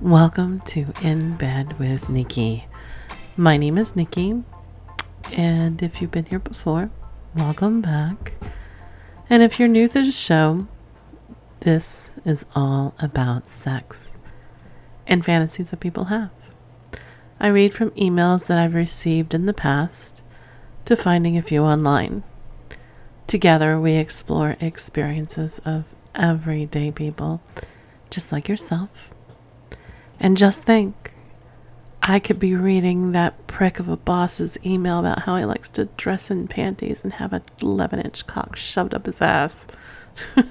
Welcome to In Bed with Nikky. My name is Nikky, and if you've been here before, welcome back. And if you're new to the show, this is all about sex and fantasies that people have. I read from emails that I've received in the past to finding a few online. Together, we explore experiences of everyday people, just like yourself. And just think, I could be reading that prick of a boss's email about how he likes to dress in panties and have a 11 inch cock shoved up his ass.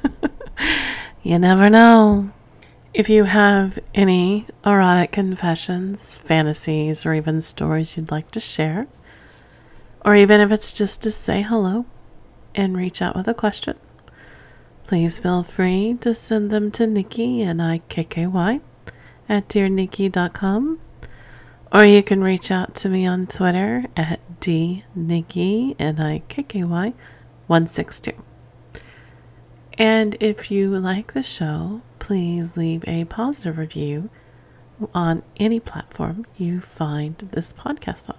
you never know. If you have any erotic confessions, fantasies, or even stories you'd like to share, or even if it's just to say hello and reach out with a question, please feel free to send them to Nikky, N-I-K-K-Y at dearnikky.com. Or you can reach out to me on Twitter at dnikky, N-I-K-K-Y, 162. And if you like the show, please leave a positive review on any platform you find this podcast on.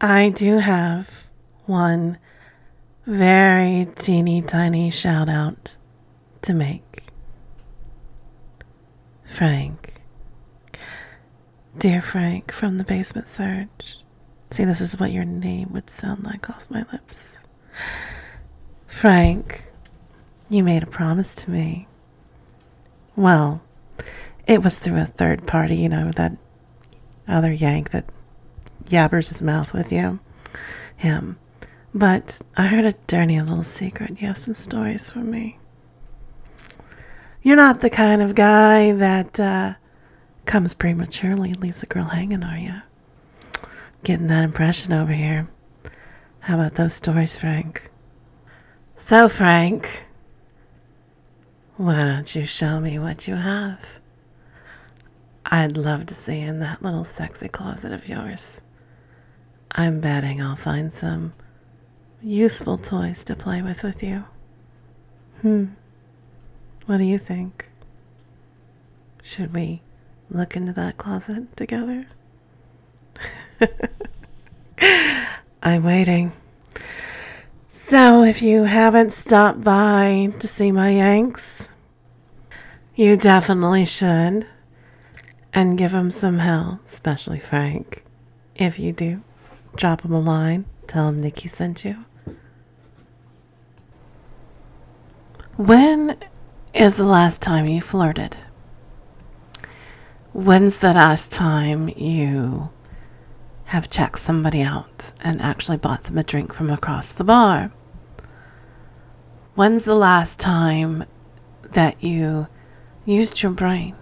I do have one very teeny tiny shout out to make. Frank. Dear Frank from the Basement Surge. See, this is what your name would sound like off my lips. Frank, you made a promise to me. Well, it was through a third party, you know, that other yank that yabbers his mouth with you. Him. But I heard a dirty little secret. You have some stories for me. You're not the kind of guy that uh, comes prematurely and leaves the girl hanging, are you? Getting that impression over here. How about those stories, Frank? So, Frank, why don't you show me what you have? I'd love to see in that little sexy closet of yours. I'm betting I'll find some useful toys to play with with you. Hmm. What do you think? Should we look into that closet together? I'm waiting. So, if you haven't stopped by to see my Yanks, you definitely should. And give them some hell, especially Frank. If you do, drop him a line. Tell him Nikky sent you. When is the last time you flirted? When's the last time you have checked somebody out and actually bought them a drink from across the bar? When's the last time that you used your brain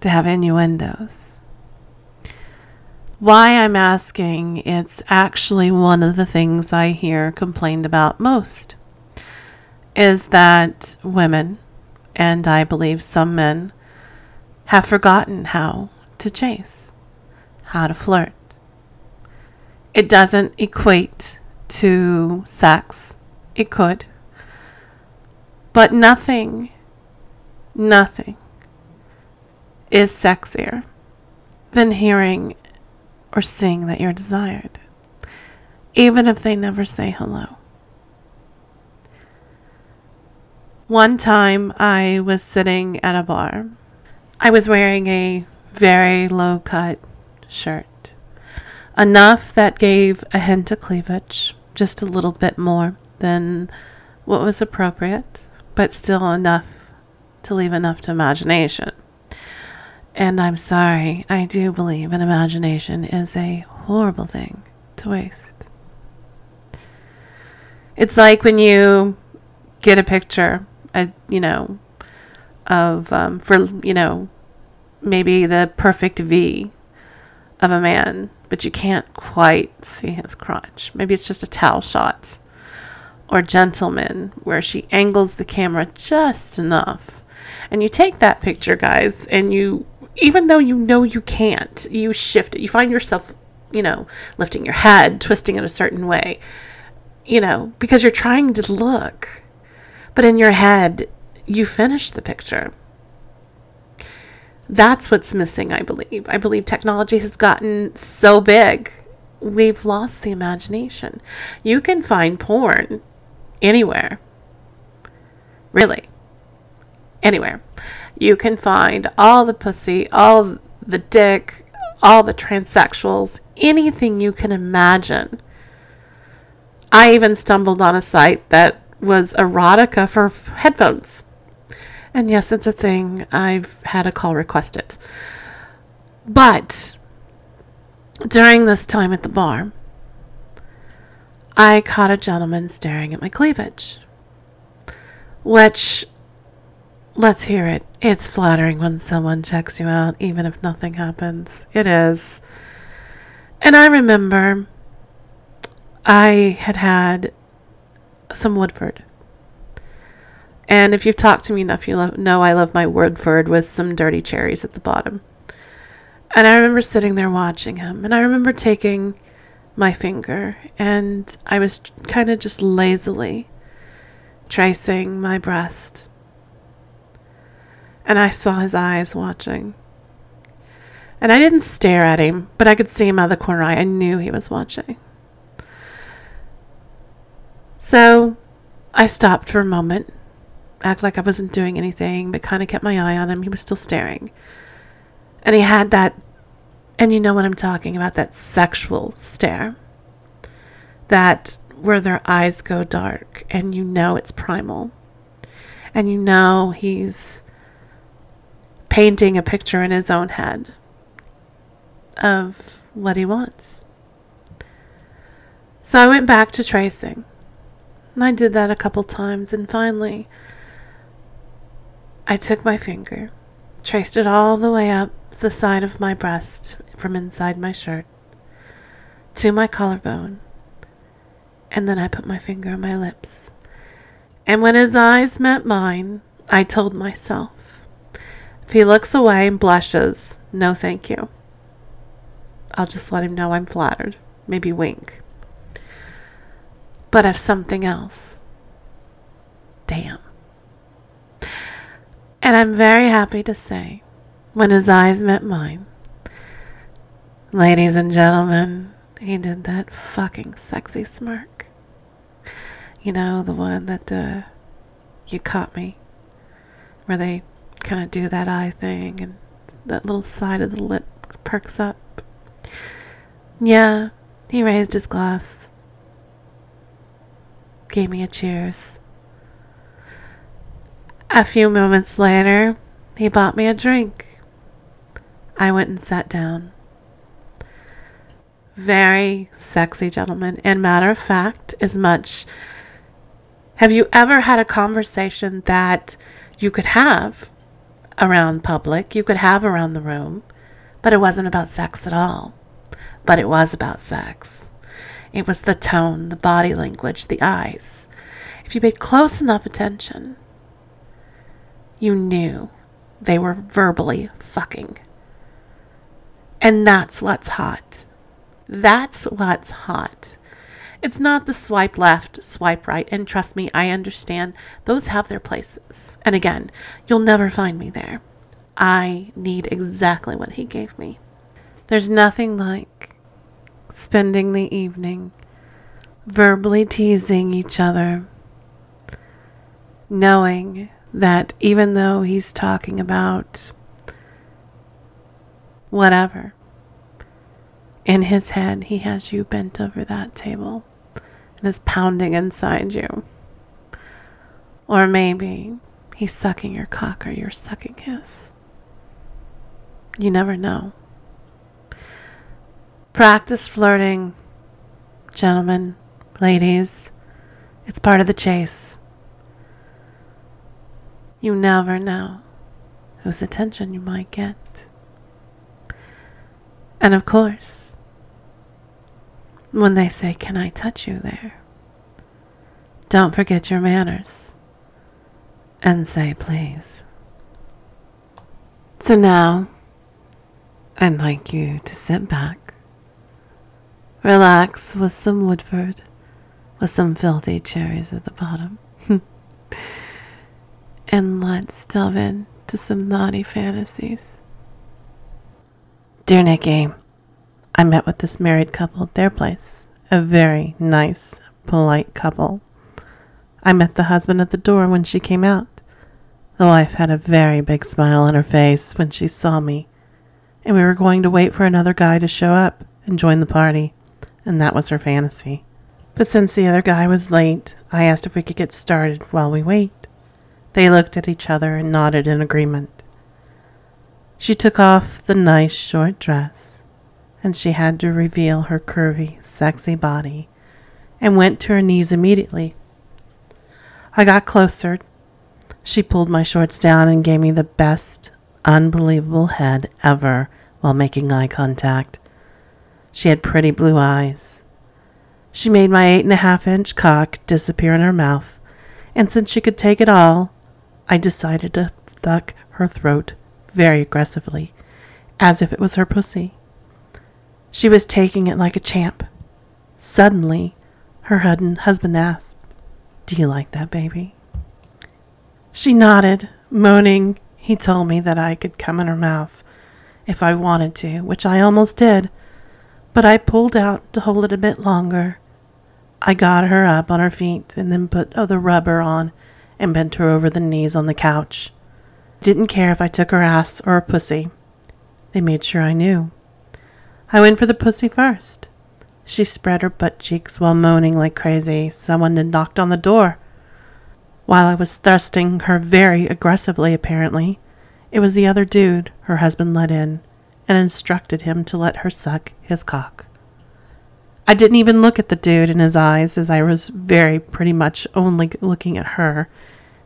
to have innuendos? Why I'm asking, it's actually one of the things I hear complained about most is that women, and I believe some men, have forgotten how to chase, how to flirt. It doesn't equate to sex. It could. But nothing, nothing is sexier than hearing or seeing that you're desired, even if they never say hello. One time I was sitting at a bar. I was wearing a very low cut shirt, enough that gave a hint of cleavage, just a little bit more than what was appropriate, but still enough to leave enough to imagination. And I'm sorry, I do believe an imagination is a horrible thing to waste. It's like when you get a picture a you know of um, for you know maybe the perfect V of a man, but you can't quite see his crotch. Maybe it's just a towel shot. Or gentleman, where she angles the camera just enough. And you take that picture, guys, and you, even though you know you can't, you shift it. You find yourself, you know, lifting your head, twisting it a certain way, you know, because you're trying to look but in your head, you finish the picture. That's what's missing, I believe. I believe technology has gotten so big, we've lost the imagination. You can find porn anywhere. Really. Anywhere. You can find all the pussy, all the dick, all the transsexuals, anything you can imagine. I even stumbled on a site that was erotica for headphones. And yes, it's a thing. I've had a call request it. But during this time at the bar, I caught a gentleman staring at my cleavage. Which, let's hear it. It's flattering when someone checks you out, even if nothing happens. It is. And I remember I had had some Woodford. And if you've talked to me enough, you know I love my Woodford with some dirty cherries at the bottom. And I remember sitting there watching him, and I remember taking my finger, and I was kind of just lazily tracing my breast. And I saw his eyes watching. And I didn't stare at him, but I could see him out of the corner eye. I knew he was watching. So I stopped for a moment, act like I wasn't doing anything, but kind of kept my eye on him. He was still staring. And he had that, and you know what I'm talking about, that sexual stare. That where their eyes go dark and you know it's primal. And you know he's painting a picture in his own head of what he wants. So I went back to tracing. And I did that a couple times, and finally, I took my finger, traced it all the way up the side of my breast from inside my shirt to my collarbone, and then I put my finger on my lips. And when his eyes met mine, I told myself, if he looks away and blushes, no thank you. I'll just let him know I'm flattered. Maybe wink but if something else. Damn. And I'm very happy to say, when his eyes met mine, ladies and gentlemen, he did that fucking sexy smirk. You know, the one that uh, you caught me, where they kind of do that eye thing and that little side of the lip perks up. Yeah, he raised his glass gave me a cheers. A few moments later, he bought me a drink. I went and sat down. Very sexy gentleman. And matter of fact, as much. Have you ever had a conversation that you could have around public, you could have around the room, but it wasn't about sex at all? But it was about sex. It was the tone, the body language, the eyes. If you paid close enough attention, you knew they were verbally fucking. And that's what's hot. That's what's hot. It's not the swipe left, swipe right. And trust me, I understand those have their places. And again, you'll never find me there. I need exactly what he gave me. There's nothing like spending the evening verbally teasing each other, knowing that even though he's talking about whatever, in his head, he has you bent over that table and is pounding inside you. Or maybe he's sucking your cock or you're sucking his. You never know. Practice flirting, gentlemen, ladies. It's part of the chase. You never know whose attention you might get. And of course, when they say, Can I touch you there? Don't forget your manners and say, Please. So now, I'd like you to sit back Relax with some Woodford, with some filthy cherries at the bottom. and let's delve into some naughty fantasies. Dear Nikky, I met with this married couple at their place. A very nice, polite couple. I met the husband at the door when she came out. The wife had a very big smile on her face when she saw me, and we were going to wait for another guy to show up and join the party, and that was her fantasy. But since the other guy was late, I asked if we could get started while we wait. They looked at each other and nodded in agreement. She took off the nice short dress, and she had to reveal her curvy, sexy body, and went to her knees immediately. I got closer. She pulled my shorts down and gave me the best, unbelievable head ever while making eye contact. She had pretty blue eyes. She made my eight and a half inch cock disappear in her mouth, and since she could take it all, I decided to thuck her throat very aggressively, as if it was her pussy. She was taking it like a champ. Suddenly, her husband asked, Do you like that baby? She nodded, moaning. He told me that I could come in her mouth if I wanted to, which I almost did, but I pulled out to hold it a bit longer. I got her up on her feet and then put the rubber on and bent her over the knees on the couch. Didn't care if I took her ass or a pussy. They made sure I knew. I went for the pussy first. She spread her butt cheeks while moaning like crazy. Someone had knocked on the door. While I was thrusting her very aggressively, apparently, it was the other dude her husband let in and instructed him to let her suck his cock. I didn't even look at the dude in his eyes as I was very pretty much only looking at her,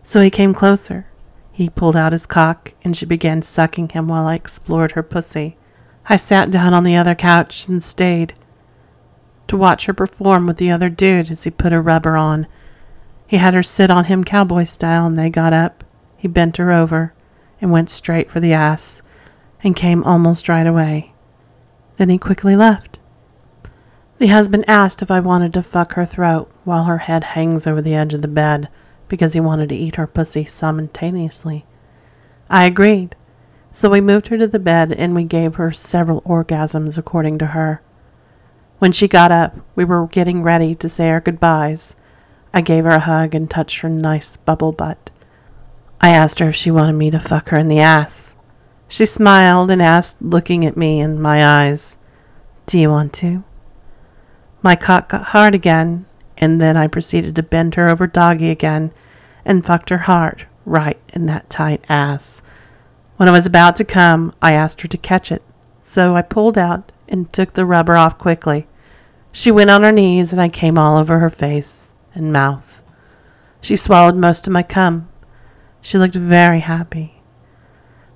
so he came closer. He pulled out his cock and she began sucking him while I explored her pussy. I sat down on the other couch and stayed to watch her perform with the other dude as he put a rubber on. He had her sit on him cowboy style and they got up. He bent her over and went straight for the ass and came almost right away. Then he quickly left. The husband asked if I wanted to fuck her throat while her head hangs over the edge of the bed because he wanted to eat her pussy simultaneously. I agreed, so we moved her to the bed and we gave her several orgasms according to her. When she got up, we were getting ready to say our goodbyes. I gave her a hug and touched her nice bubble butt. I asked her if she wanted me to fuck her in the ass. She smiled and asked, looking at me in my eyes, Do you want to? My cock got hard again, and then I proceeded to bend her over doggy again and fucked her hard right in that tight ass. When I was about to come, I asked her to catch it, so I pulled out and took the rubber off quickly. She went on her knees, and I came all over her face and mouth. She swallowed most of my cum. She looked very happy.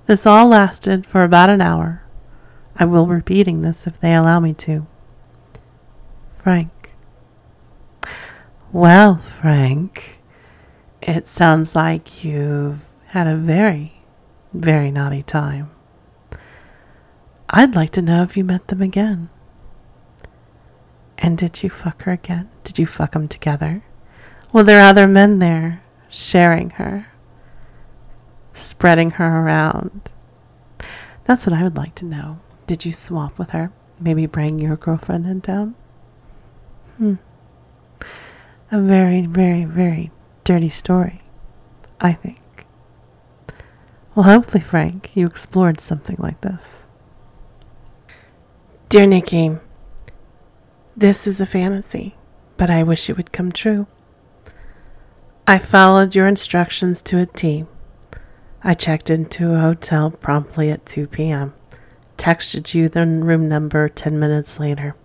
This all lasted for about an hour. I will be repeating this if they allow me to. Frank. Well, Frank, it sounds like you've had a very, very naughty time. I'd like to know if you met them again. And did you fuck her again? Did you fuck them together? Were there other men there sharing her, spreading her around? That's what I would like to know. Did you swap with her? Maybe bring your girlfriend in town? Hmm a very, very, very dirty story, I think. Well, hopefully, Frank, you explored something like this. Dear Nikky, this is a fantasy, but I wish it would come true. I followed your instructions to a T. I checked into a hotel promptly at 2 p.m., texted you the room number 10 minutes later.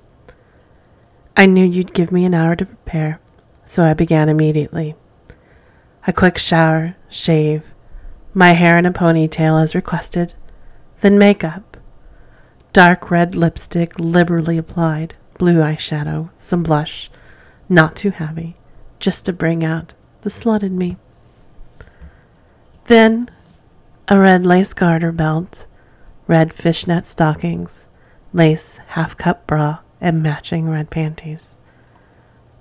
I knew you'd give me an hour to prepare, so I began immediately. A quick shower, shave, my hair in a ponytail as requested, then makeup. Dark red lipstick liberally applied, blue eyeshadow, some blush, not too heavy, just to bring out the slut in me. Then a red lace garter belt, red fishnet stockings, lace half cup bra, and matching red panties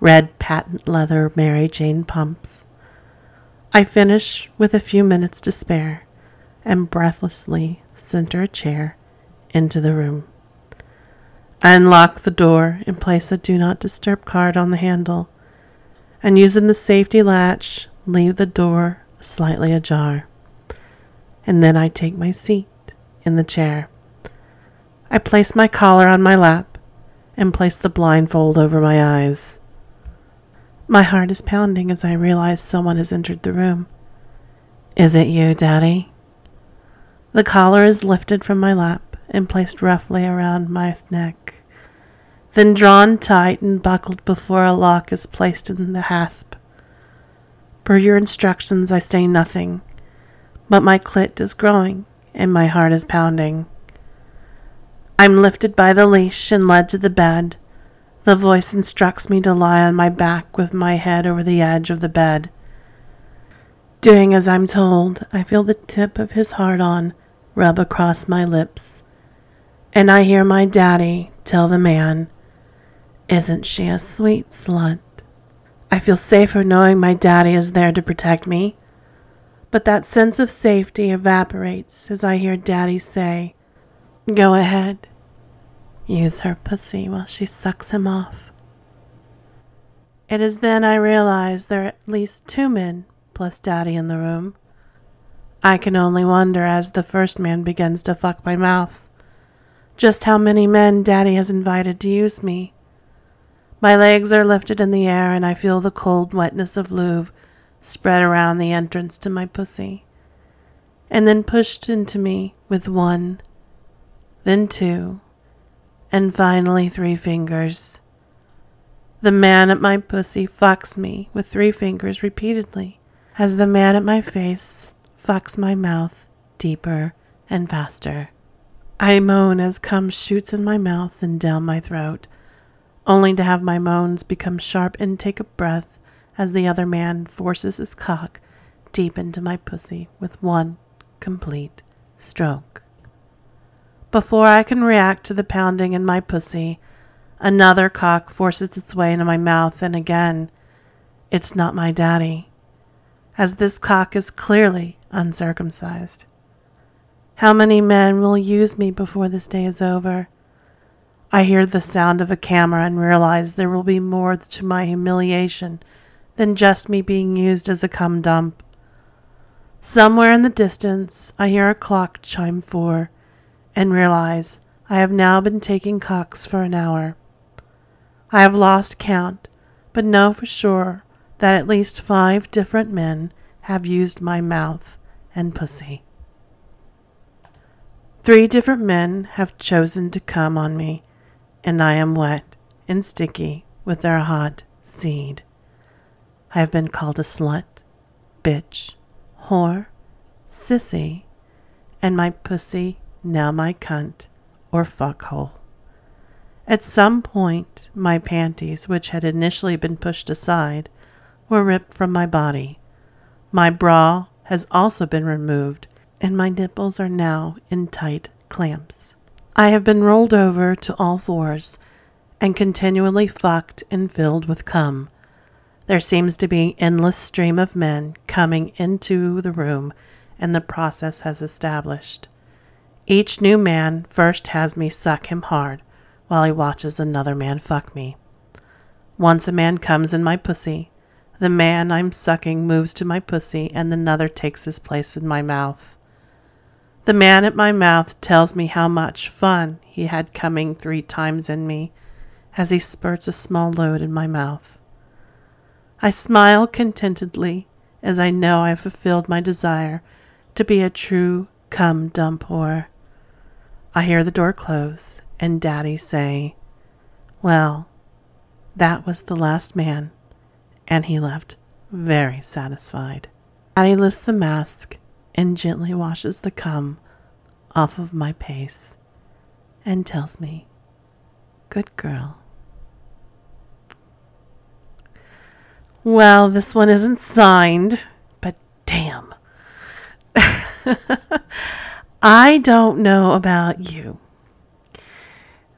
red patent leather Mary Jane pumps. I finish with a few minutes to spare and breathlessly center a chair into the room. I unlock the door and place a do not disturb card on the handle, and using the safety latch, leave the door slightly ajar. And then I take my seat in the chair. I place my collar on my lap and place the blindfold over my eyes. My heart is pounding as I realize someone has entered the room. Is it you, Daddy? The collar is lifted from my lap and placed roughly around my neck, then drawn tight and buckled before a lock is placed in the hasp. Per your instructions, I say nothing, but my clit is growing and my heart is pounding. I'm lifted by the leash and led to the bed. The voice instructs me to lie on my back with my head over the edge of the bed. Doing as I'm told, I feel the tip of his hard on rub across my lips, and I hear my daddy tell the man, Isn't she a sweet slut? I feel safer knowing my daddy is there to protect me, but that sense of safety evaporates as I hear daddy say, Go ahead, use her pussy while she sucks him off. It is then I realize there are at least two men plus Daddy in the room. I can only wonder as the first man begins to fuck my mouth just how many men Daddy has invited to use me. My legs are lifted in the air and I feel the cold wetness of lube spread around the entrance to my pussy, and then pushed into me with one, then two, and finally three fingers. The man at my pussy fucks me with three fingers repeatedly as the man at my face fucks my mouth deeper and faster. I moan as cum shoots in my mouth and down my throat, only to have my moans become sharp intake of breath as the other man forces his cock deep into my pussy with one complete stroke. Before I can react to the pounding in my pussy, another cock forces its way into my mouth, and again, it's not my daddy as this cock is clearly uncircumcised. How many men will use me before this day is over? I hear the sound of a camera and realize there will be more to my humiliation than just me being used as a cum dump. Somewhere in the distance, I hear a clock chime four and realize I have now been taking cocks for an hour. I have lost count, but know for sure that at least five different men have used my mouth and pussy. Three different men have chosen to come on me, and I am wet and sticky with their hot seed. I have been called a slut, bitch, whore, sissy, and my pussy now my cunt or fuckhole. At some point, my panties, which had initially been pushed aside, were ripped from my body. My bra has also been removed, and my nipples are now in tight clamps. I have been rolled over to all fours and continually fucked and filled with cum. There seems to be an endless stream of men coming into the room, and the process has established. Each new man first has me suck him hard while he watches another man fuck me. Once a man comes in my pussy, the man I'm sucking moves to my pussy, and another takes his place in my mouth. The man at my mouth tells me how much fun he had coming three times in me as he spurts a small load in my mouth. I smile contentedly as I know I have fulfilled my desire to be a true cum dump whore. I hear the door close and Daddy say, Well, that was the last man and he left very satisfied. Daddy lifts the mask and gently washes the cum off of my pace and tells me, Good girl. Well, this one isn't signed, but damn. I don't know about you.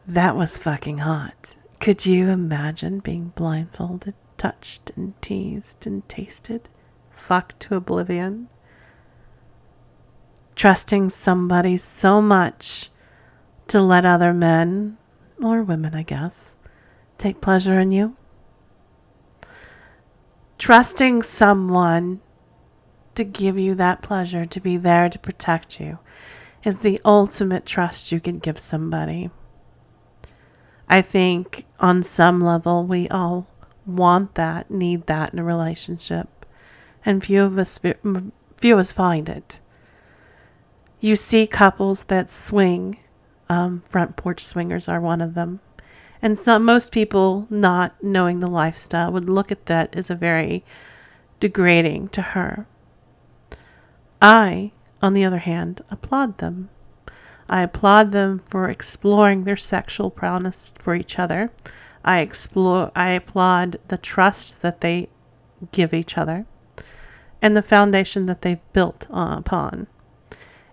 That was fucking hot. Could you imagine being blindfolded? touched and teased and tasted, fucked to oblivion. Trusting somebody so much to let other men or women, I guess, take pleasure in you. Trusting someone to give you that pleasure, to be there to protect you, is the ultimate trust you can give somebody. I think on some level we all want that, need that in a relationship, and few of us few of us find it. You see couples that swing, um, front porch swingers are one of them, and some most people not knowing the lifestyle would look at that as a very degrading to her. I, on the other hand, applaud them. I applaud them for exploring their sexual prowess for each other. I explore I applaud the trust that they give each other and the foundation that they've built uh, upon.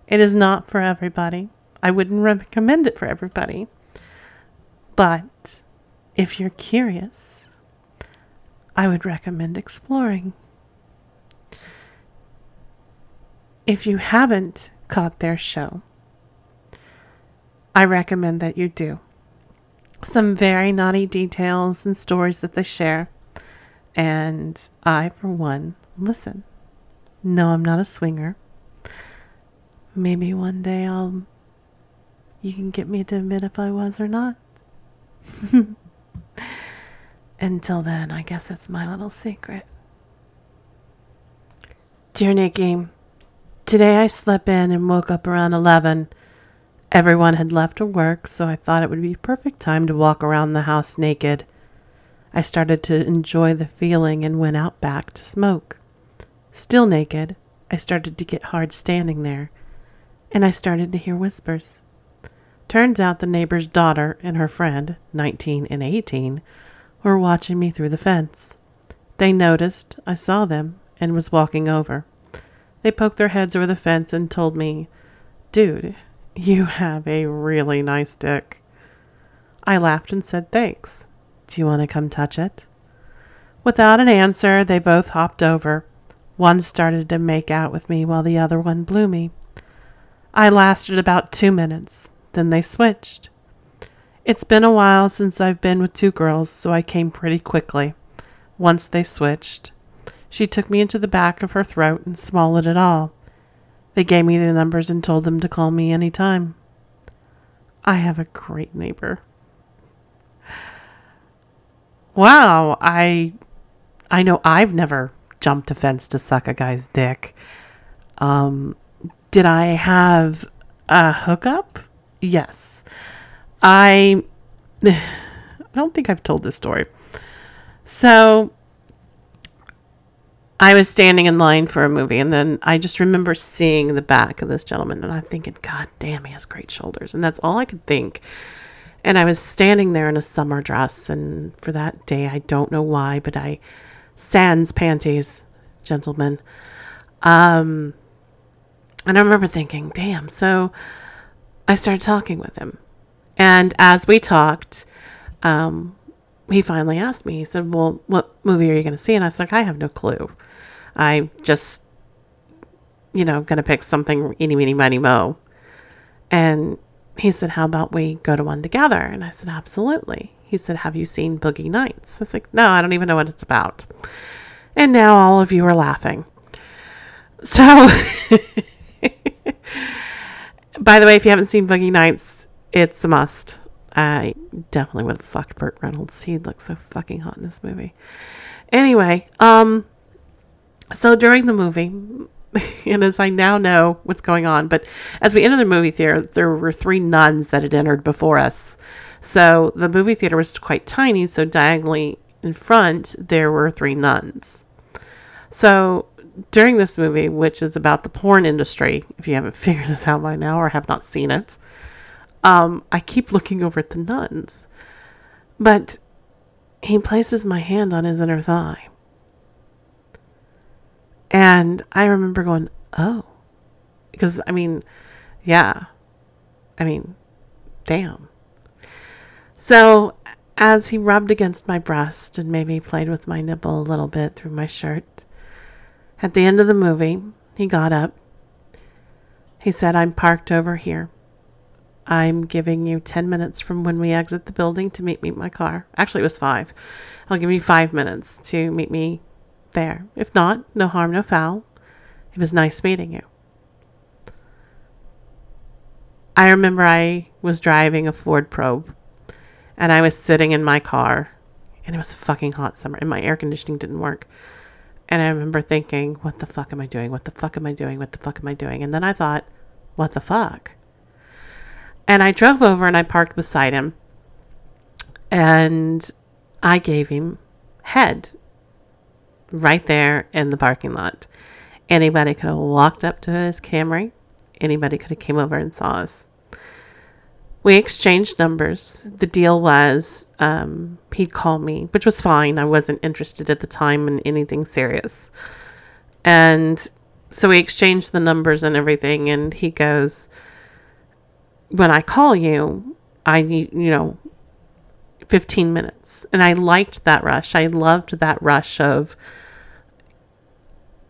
It is not for everybody. I wouldn't recommend it for everybody. But if you're curious, I would recommend exploring. If you haven't caught their show, I recommend that you do. Some very naughty details and stories that they share. And I, for one, listen. No, I'm not a swinger. Maybe one day I'll. You can get me to admit if I was or not. Until then, I guess it's my little secret. Dear Nikky, today I slept in and woke up around 11. Everyone had left to work, so I thought it would be perfect time to walk around the house naked. I started to enjoy the feeling and went out back to smoke. Still naked, I started to get hard standing there, and I started to hear whispers. Turns out the neighbor's daughter and her friend, 19 and 18, were watching me through the fence. They noticed I saw them and was walking over. They poked their heads over the fence and told me, Dude, you have a really nice dick. I laughed and said, Thanks. Do you want to come touch it? Without an answer, they both hopped over. One started to make out with me while the other one blew me. I lasted about two minutes, then they switched. It's been a while since I've been with two girls, so I came pretty quickly. Once they switched, she took me into the back of her throat and swallowed it all. They gave me the numbers and told them to call me any time. I have a great neighbor. Wow, I I know I've never jumped a fence to suck a guy's dick. Um, did I have a hookup? Yes. I I don't think I've told this story. So I was standing in line for a movie, and then I just remember seeing the back of this gentleman, and I'm thinking, God damn, he has great shoulders. And that's all I could think. And I was standing there in a summer dress, and for that day, I don't know why, but I sans panties, gentlemen. Um, and I remember thinking, damn. So I started talking with him. And as we talked, um, he finally asked me, he said, Well, what movie are you going to see? And I was like, I have no clue. I just, you know, going to pick something eeny, meeny, miny, mo. And he said, How about we go to one together? And I said, Absolutely. He said, Have you seen Boogie Nights? I was like, No, I don't even know what it's about. And now all of you are laughing. So, by the way, if you haven't seen Boogie Nights, it's a must. I definitely would have fucked Burt Reynolds. He looks so fucking hot in this movie. Anyway, um, so during the movie, and as I now know what's going on, but as we entered the movie theater, there were three nuns that had entered before us. So the movie theater was quite tiny, so diagonally in front, there were three nuns. So during this movie, which is about the porn industry, if you haven't figured this out by now or have not seen it, um, I keep looking over at the nuns. But he places my hand on his inner thigh. And I remember going, oh. Because, I mean, yeah. I mean, damn. So, as he rubbed against my breast and maybe played with my nipple a little bit through my shirt, at the end of the movie, he got up. He said, I'm parked over here. I'm giving you 10 minutes from when we exit the building to meet me in my car. Actually, it was five. I'll give you five minutes to meet me there. If not, no harm, no foul. It was nice meeting you. I remember I was driving a Ford Probe and I was sitting in my car and it was fucking hot summer and my air conditioning didn't work. And I remember thinking, what the fuck am I doing? What the fuck am I doing? What the fuck am I doing? And then I thought, what the fuck? And I drove over and I parked beside him and I gave him head right there in the parking lot. Anybody could have walked up to his Camry. Anybody could have came over and saw us. We exchanged numbers. The deal was um, he'd call me, which was fine. I wasn't interested at the time in anything serious. And so we exchanged the numbers and everything. And he goes, When I call you, I need, you know, 15 minutes. And I liked that rush. I loved that rush of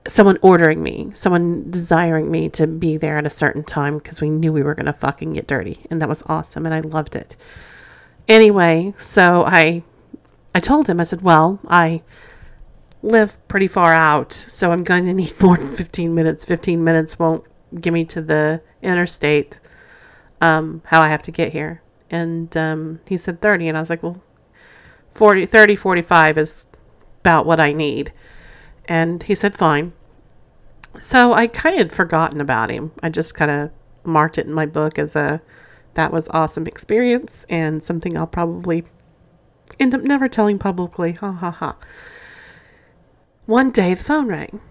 someone ordering me, someone desiring me to be there at a certain time because we knew we were going to fucking get dirty. And that was awesome. And I loved it. Anyway, so I, I told him, I said, well, I live pretty far out, so I'm going to need more than 15 minutes. 15 minutes won't get me to the interstate, um, how I have to get here. And um, he said 30. And I was like, well, 40, 30, 45 is about what I need. And he said, fine. So I kind of had forgotten about him. I just kind of marked it in my book as a that was awesome experience and something I'll probably end up never telling publicly. Ha ha ha. One day the phone rang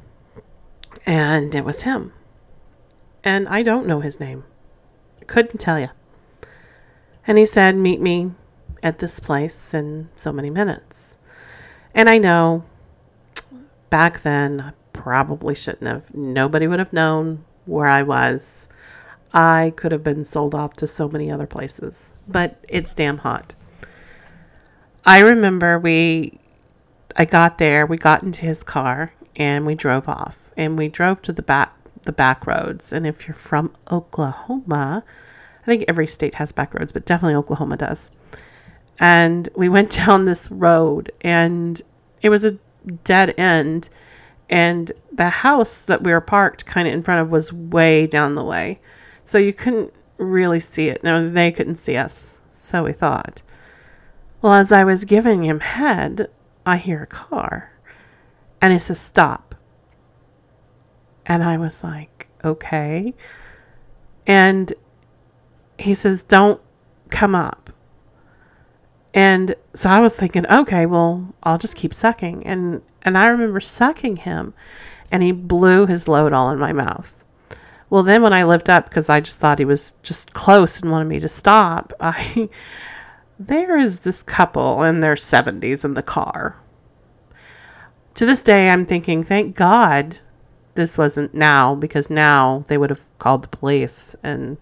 and it was him. And I don't know his name. Couldn't tell you. And he said, Meet me at this place in so many minutes. And I know back then, I probably shouldn't have. Nobody would have known where I was. I could have been sold off to so many other places, but it's damn hot. I remember we, I got there, we got into his car and we drove off and we drove to the back, the back roads. And if you're from Oklahoma, think every state has back roads, but definitely Oklahoma does. And we went down this road and it was a dead end and the house that we were parked kind of in front of was way down the way. So you couldn't really see it. No they couldn't see us so we thought. Well as i was giving him head i hear a car and it says stop. And i was like okay. And he says don't come up and so I was thinking, okay, well, I'll just keep sucking. And and I remember sucking him and he blew his load all in my mouth. Well, then when I lived up because I just thought he was just close and wanted me to stop, I there is this couple in their 70s in the car. To this day, I'm thinking, thank God this wasn't now because now they would have called the police and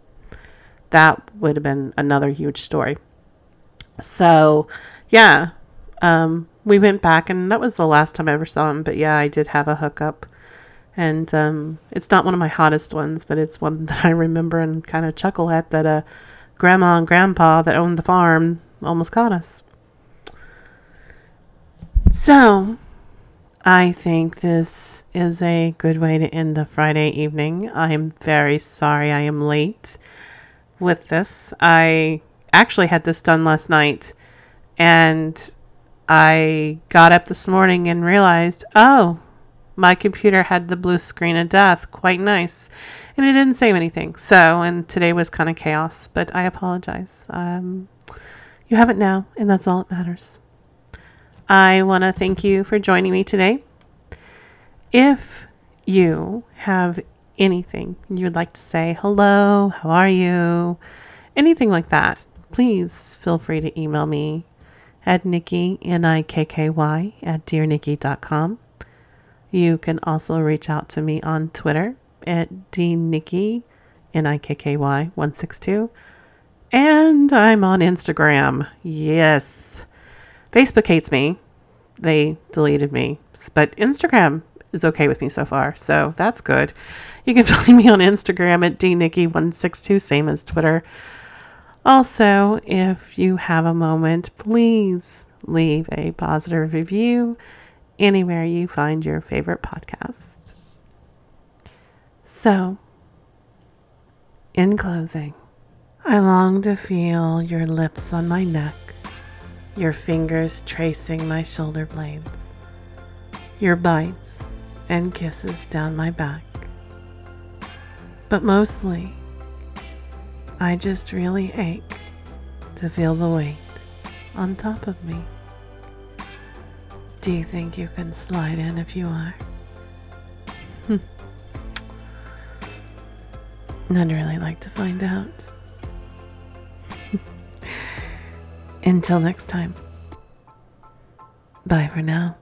that would have been another huge story. So, yeah, um, we went back, and that was the last time I ever saw him. But yeah, I did have a hookup, and um, it's not one of my hottest ones, but it's one that I remember and kind of chuckle at. That uh, grandma and grandpa that owned the farm almost caught us. So, I think this is a good way to end a Friday evening. I am very sorry I am late with this. I actually had this done last night and I got up this morning and realized, oh, my computer had the blue screen of death. Quite nice. And it didn't save anything. So, and today was kind of chaos, but I apologize. Um, you have it now, and that's all that matters. I want to thank you for joining me today. If you have anything you'd like to say, hello, how are you, anything like that, please feel free to email me at Nikky, N-I-K-K-Y, at dearnikky.com. You can also reach out to me on Twitter at dnikky, N-I-K-K-Y, 162. And I'm on Instagram. Yes. Facebook hates me. They deleted me. But Instagram is okay with me so far. So that's good. You can find me on Instagram at dnikky162, same as Twitter. Also, if you have a moment, please leave a positive review anywhere you find your favorite podcast. So, in closing, I long to feel your lips on my neck, your fingers tracing my shoulder blades, your bites and kisses down my back. But mostly, I just really ache to feel the weight on top of me. Do you think you can slide in if you are? Hmm. I'd really like to find out. Until next time. Bye for now.